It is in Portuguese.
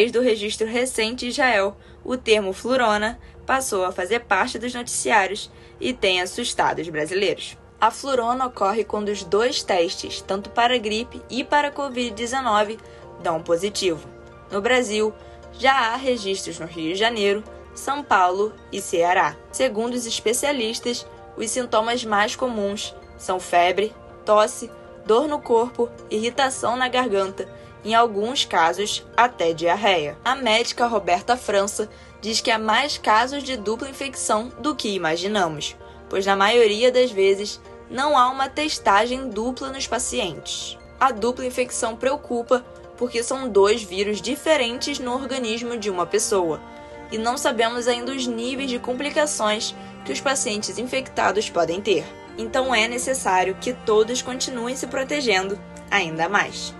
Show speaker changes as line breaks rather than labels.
Desde o registro recente de Israel, o termo flurona passou a fazer parte dos noticiários e tem assustado os brasileiros. A flurona ocorre quando os dois testes, tanto para gripe e para Covid-19, dão positivo. No Brasil, já há registros no Rio de Janeiro, São Paulo e Ceará. Segundo os especialistas, os sintomas mais comuns são febre, tosse, dor no corpo, irritação na garganta, em alguns casos até diarreia. A médica Roberta França diz que há mais casos de dupla infecção do que imaginamos, pois na maioria das vezes não há uma testagem dupla nos pacientes. A dupla infecção preocupa porque são dois vírus diferentes no organismo de uma pessoa, e não sabemos ainda os níveis de complicações que os pacientes infectados podem ter. Então é necessário que todos continuem se protegendo ainda mais.